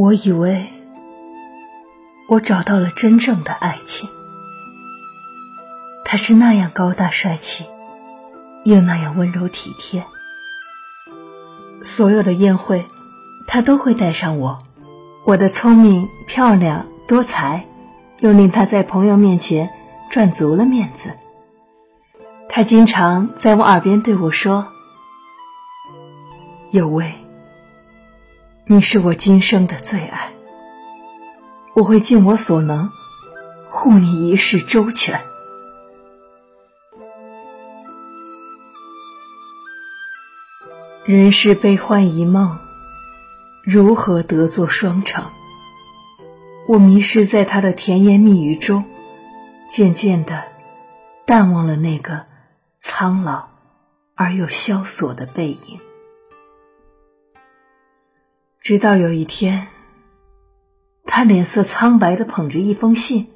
我以为我找到了真正的爱情，他是那样高大帅气，又那样温柔体贴。所有的宴会，他都会带上我。我的聪明、漂亮、多才，又令他在朋友面前赚足了面子。他经常在我耳边对我说：“有位，你是我今生的最爱，我会尽我所能护你一世周全。”人世悲欢一梦，如何得作双成？我迷失在他的甜言蜜语中，渐渐的淡忘了那个苍老而又萧索的背影。直到有一天，他脸色苍白的捧着一封信，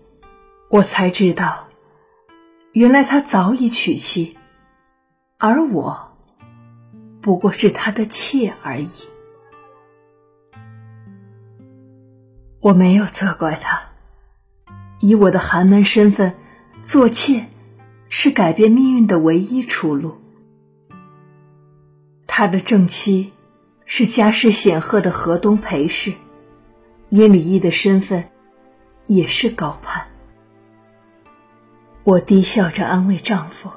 我才知道，原来他早已娶妻，而我。不过是他的妾而已。我没有责怪他，以我的寒门身份，做妾是改变命运的唯一出路。他的正妻是家世显赫的河东裴氏，以李毅的身份也是高攀。我低笑着安慰丈夫：“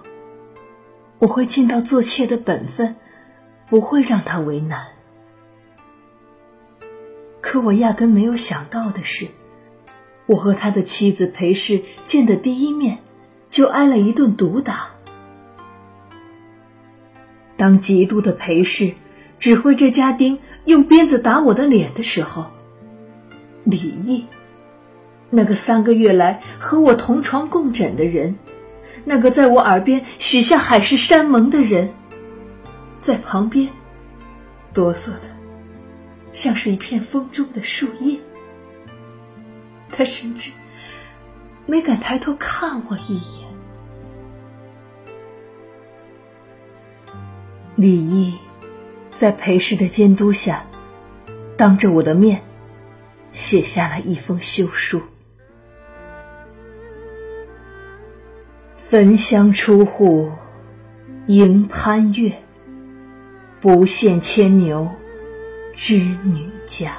我会尽到做妾的本分。”不会让他为难。可我压根没有想到的是，我和他的妻子裴氏见的第一面，就挨了一顿毒打。当嫉妒的裴氏指挥这家丁用鞭子打我的脸的时候，李毅，那个三个月来和我同床共枕的人，那个在我耳边许下海誓山盟的人。在旁边，哆嗦的，像是一片风中的树叶。他甚至没敢抬头看我一眼。李毅在裴氏的监督下，当着我的面写下了一封休书：“焚香出户，迎潘月。”不羡牵牛，织女家。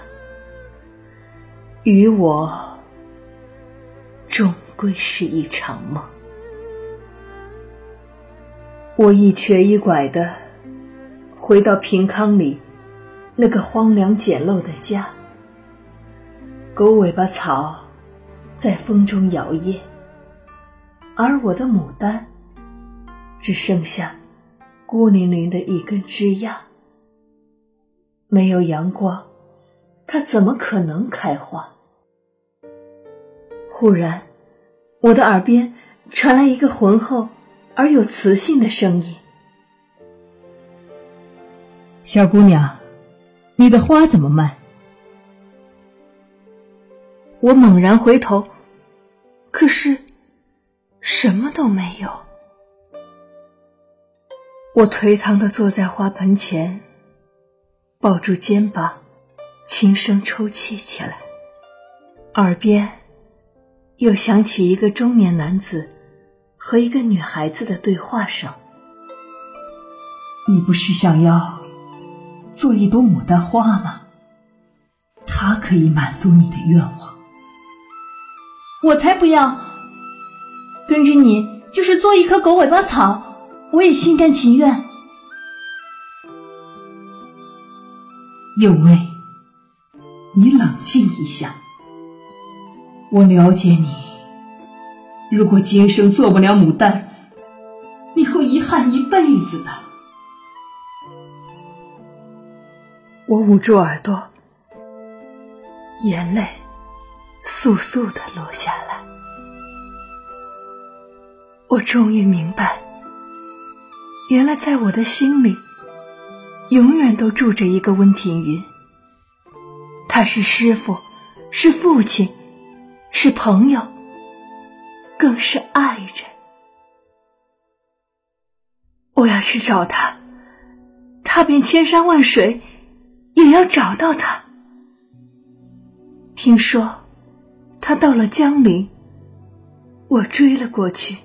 与我，终归是一场梦。我一瘸一拐的回到平康里那个荒凉简陋的家，狗尾巴草在风中摇曳，而我的牡丹只剩下。孤零零的一根枝桠，没有阳光，它怎么可能开花？忽然，我的耳边传来一个浑厚而有磁性的声音：“小姑娘，你的花怎么卖？”我猛然回头，可是什么都没有。我颓唐的坐在花盆前，抱住肩膀，轻声抽泣起来。耳边又响起一个中年男子和一个女孩子的对话声：“你不是想要做一朵牡丹花吗？它可以满足你的愿望。”我才不要！跟着你就是做一棵狗尾巴草。我也心甘情愿。有为，你冷静一下。我了解你，如果今生做不了牡丹，你会遗憾一辈子的。我捂住耳朵，眼泪簌簌的落下来。我终于明白。原来，在我的心里，永远都住着一个温庭筠。他是师傅，是父亲，是朋友，更是爱人。我要去找他，踏遍千山万水，也要找到他。听说他到了江陵，我追了过去。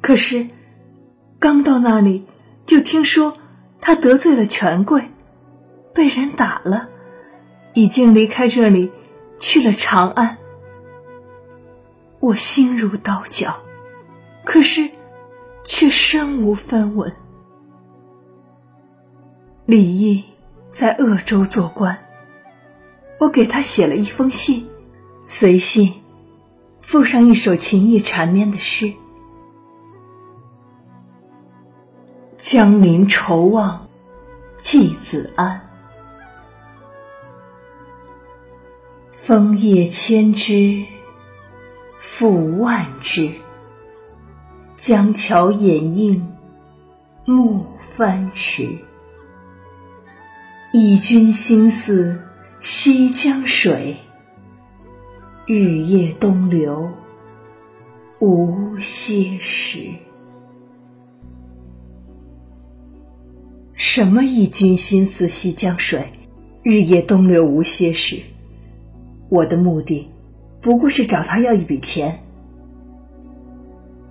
可是刚到那里，就听说他得罪了权贵，被人打了，已经离开这里去了长安。我心如刀绞，可是却身无分文。李毅在鄂州做官，我给他写了一封信，随信附上一首情意缠绵的诗：“江陵愁望寄子安，枫叶千枝复万枝，江桥掩映暮帆迟。”忆君心似西江水，日夜东流无歇时。什么忆君心似西江水，日夜东流无歇时？我的目的不过是找他要一笔钱。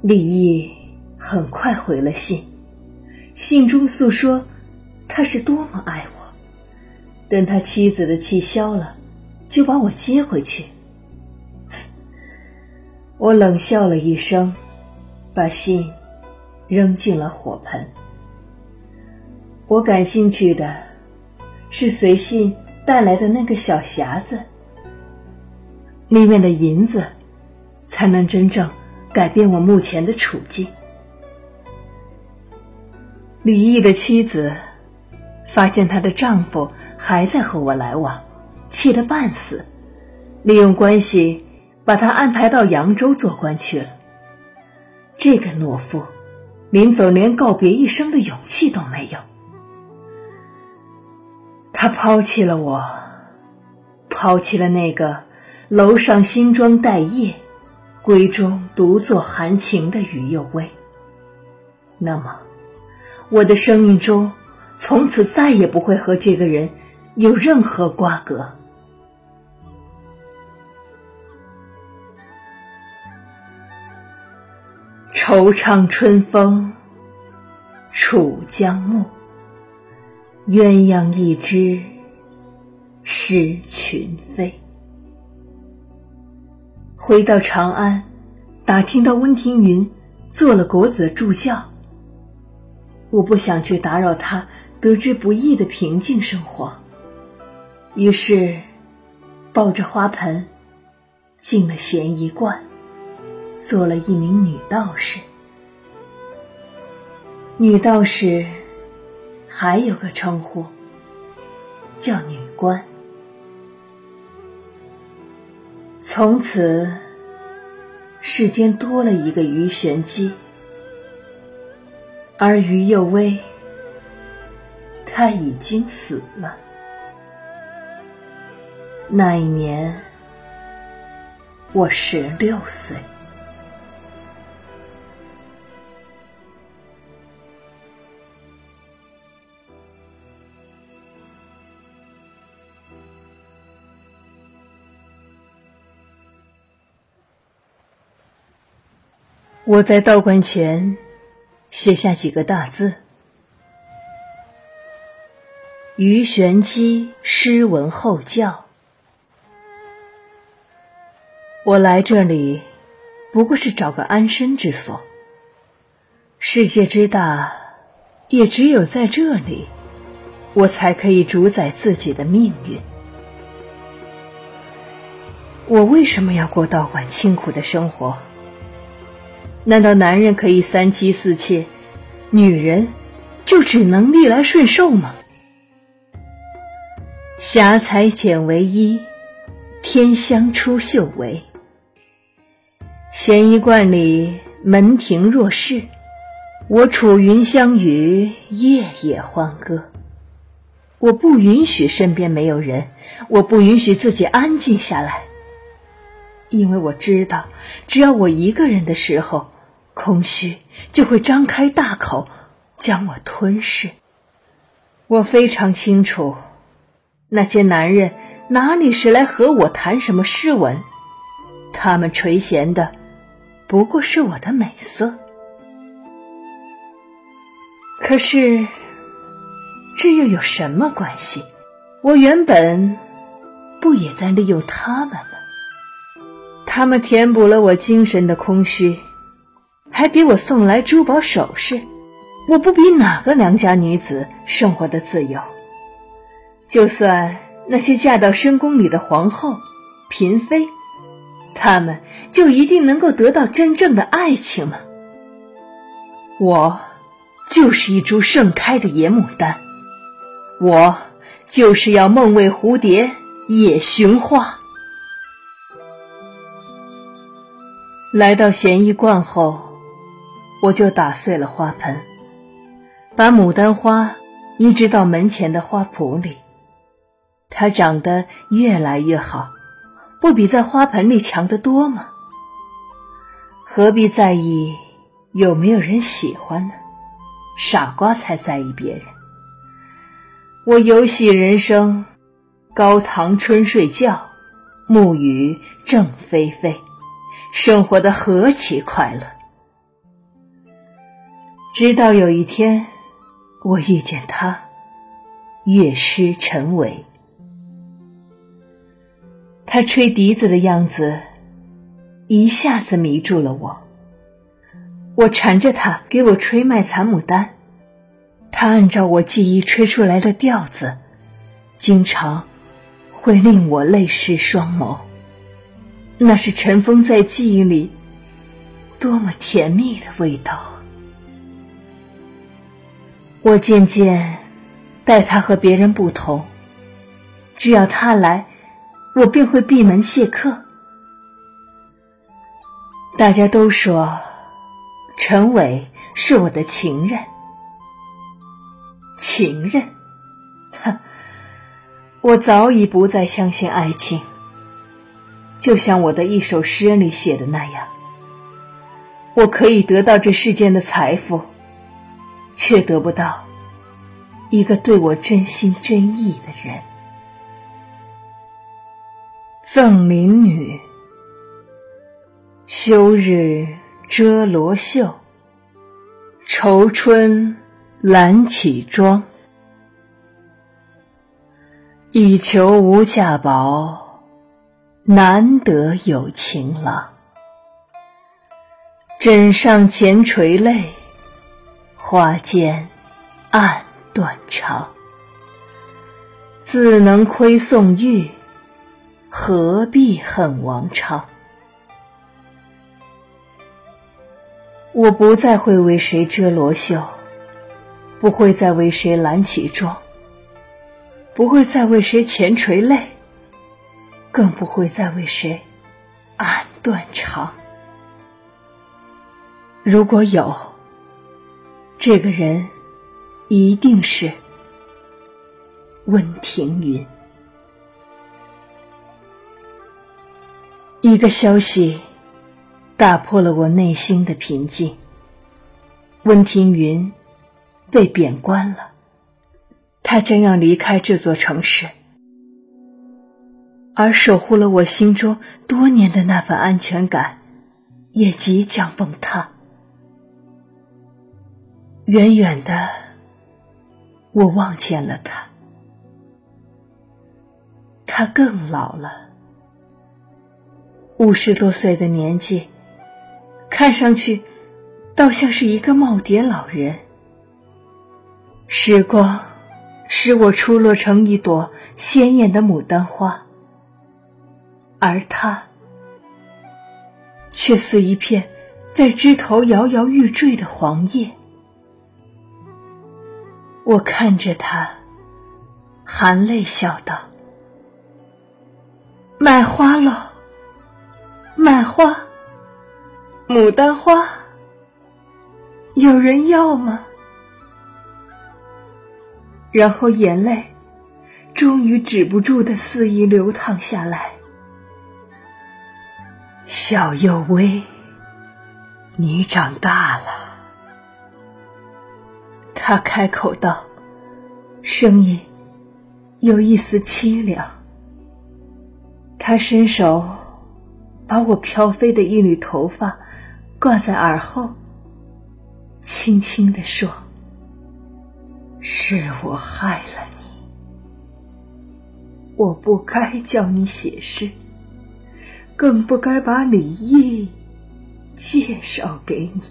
李毅很快回了信，信中诉说他是多么爱我。等他妻子的气消了，就把我接回去。我冷笑了一声，把信扔进了火盆。我感兴趣的是随信带来的那个小匣子，里面的银子才能真正改变我目前的处境。李毅的妻子发现她的丈夫。还在和我来往，气得半死，利用关系把他安排到扬州做官去了。这个懦夫，临走连告别一声的勇气都没有。他抛弃了我，抛弃了那个楼上新妆待业、闺中独坐含情的于右威。那么，我的生命中从此再也不会和这个人。有任何瓜葛？惆怅春风，楚江暮。鸳鸯一只，失群飞。回到长安，打听到温庭筠做了国子助教。我不想去打扰他得之不易的平静生活。于是，抱着花盆，进了咸宜观，做了一名女道士。女道士还有个称呼，叫女官。从此，世间多了一个于玄机，而于幼薇，他已经死了。那一年，我十六岁。我在道观前写下几个大字：“于玄机诗文后教。”我来这里，不过是找个安身之所。世界之大，也只有在这里，我才可以主宰自己的命运。我为什么要过道馆清苦的生活？难道男人可以三妻四妾，女人就只能逆来顺受吗？霞彩剪为衣，天香出绣围。闲衣观里门庭若市，我楚云香雨，夜夜欢歌。我不允许身边没有人，我不允许自己安静下来，因为我知道，只要我一个人的时候，空虚就会张开大口将我吞噬。我非常清楚，那些男人哪里是来和我谈什么诗文？他们垂涎的不过是我的美色。可是，这又有什么关系？我原本不也在利用他们吗？他们填补了我精神的空虚，还给我送来珠宝首饰。我不比哪个良家女子生活的自由。就算那些嫁到深宫里的皇后、嫔妃，他们就一定能够得到真正的爱情吗？我。就是一株盛开的野牡丹，我就是要梦为蝴蝶也寻花。来到咸衣观后，我就打碎了花盆，把牡丹花移植到门前的花圃里。它长得越来越好，不比在花盆里强得多吗？何必在意有没有人喜欢呢？傻瓜才在意别人。我游戏人生，高堂春睡觉，暮雨正霏霏，生活的何其快乐！直到有一天，我遇见他，乐师陈伟。他吹笛子的样子，一下子迷住了我。我缠着他给我吹《卖残牡丹》，他按照我记忆吹出来的调子，经常会令我泪湿双眸。那是尘封在记忆里多么甜蜜的味道。我渐渐待他和别人不同，只要他来，我便会闭门谢客。大家都说。陈伟是我的情人，情人，哼！我早已不再相信爱情。就像我的一首诗里写的那样，我可以得到这世间的财富，却得不到一个对我真心真意的人。赠林女，休日。遮罗袖，愁春懒起妆。以求无价宝，难得有情郎。枕上前垂泪，花间暗断肠。自能窥宋玉，何必恨王昌？我不再会为谁遮罗袖，不会再为谁揽起妆，不会再为谁前垂泪，更不会再为谁暗断肠。如果有，这个人一定是温庭筠。一个消息。打破了我内心的平静。温庭筠被贬官了，他将要离开这座城市，而守护了我心中多年的那份安全感，也即将崩塌。远远的，我望见了他，他更老了，五十多岁的年纪。看上去，倒像是一个耄耋老人。时光使我出落成一朵鲜艳的牡丹花，而他却似一片在枝头摇摇欲坠的黄叶。我看着他，含泪笑道：“买花了，买花。”牡丹花，有人要吗？然后眼泪终于止不住的肆意流淌下来。小幼薇，你长大了。他开口道，声音有一丝凄凉。他伸手把我飘飞的一缕头发挂在耳后，轻轻地说：“是我害了你，我不该叫你写诗，更不该把李毅介绍给你。”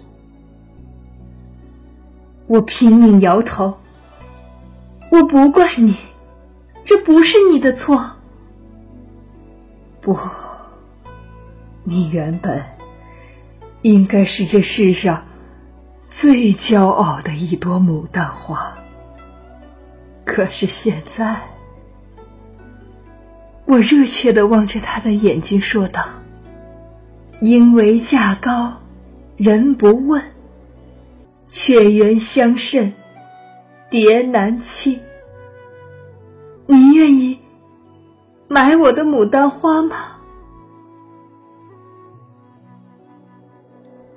我拼命摇头，我不怪你，这不是你的错。不，你原本应该是这世上最骄傲的一朵牡丹花。可是现在，我热切的望着他的眼睛说道：“因为价高，人不问。”却缘相甚，蝶难亲。你愿意买我的牡丹花吗？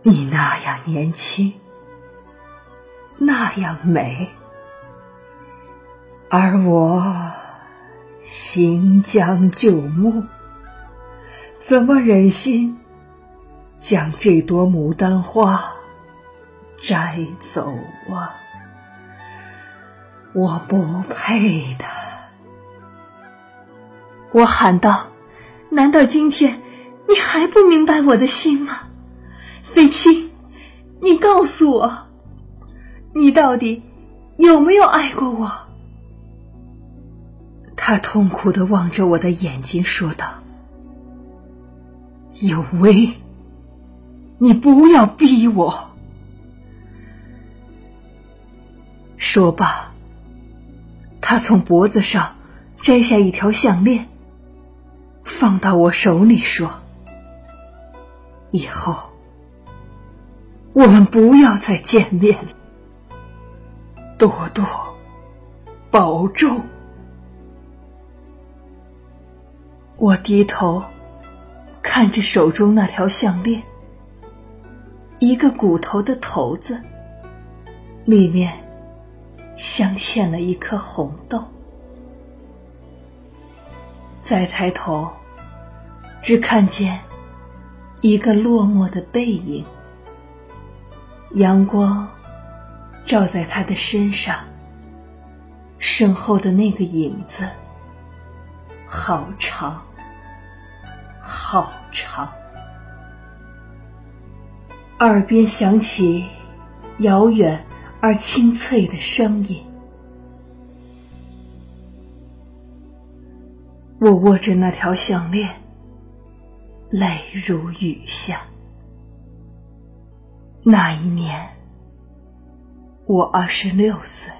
你那样年轻，那样美，而我行将就木，怎么忍心将这朵牡丹花？摘走啊！我不配的！我喊道：“难道今天你还不明白我的心吗？飞青，你告诉我，你到底有没有爱过我？”他痛苦的望着我的眼睛说道：“有为，你不要逼我。”说罢，他从脖子上摘下一条项链，放到我手里，说：“以后我们不要再见面了，多多保重。”我低头看着手中那条项链，一个骨头的头子，里面。镶嵌了一颗红豆，再抬头，只看见一个落寞的背影。阳光照在他的身上，身后的那个影子，好长，好长。耳边响起遥远。而清脆的声音，我握着那条项链，泪如雨下。那一年，我二十六岁。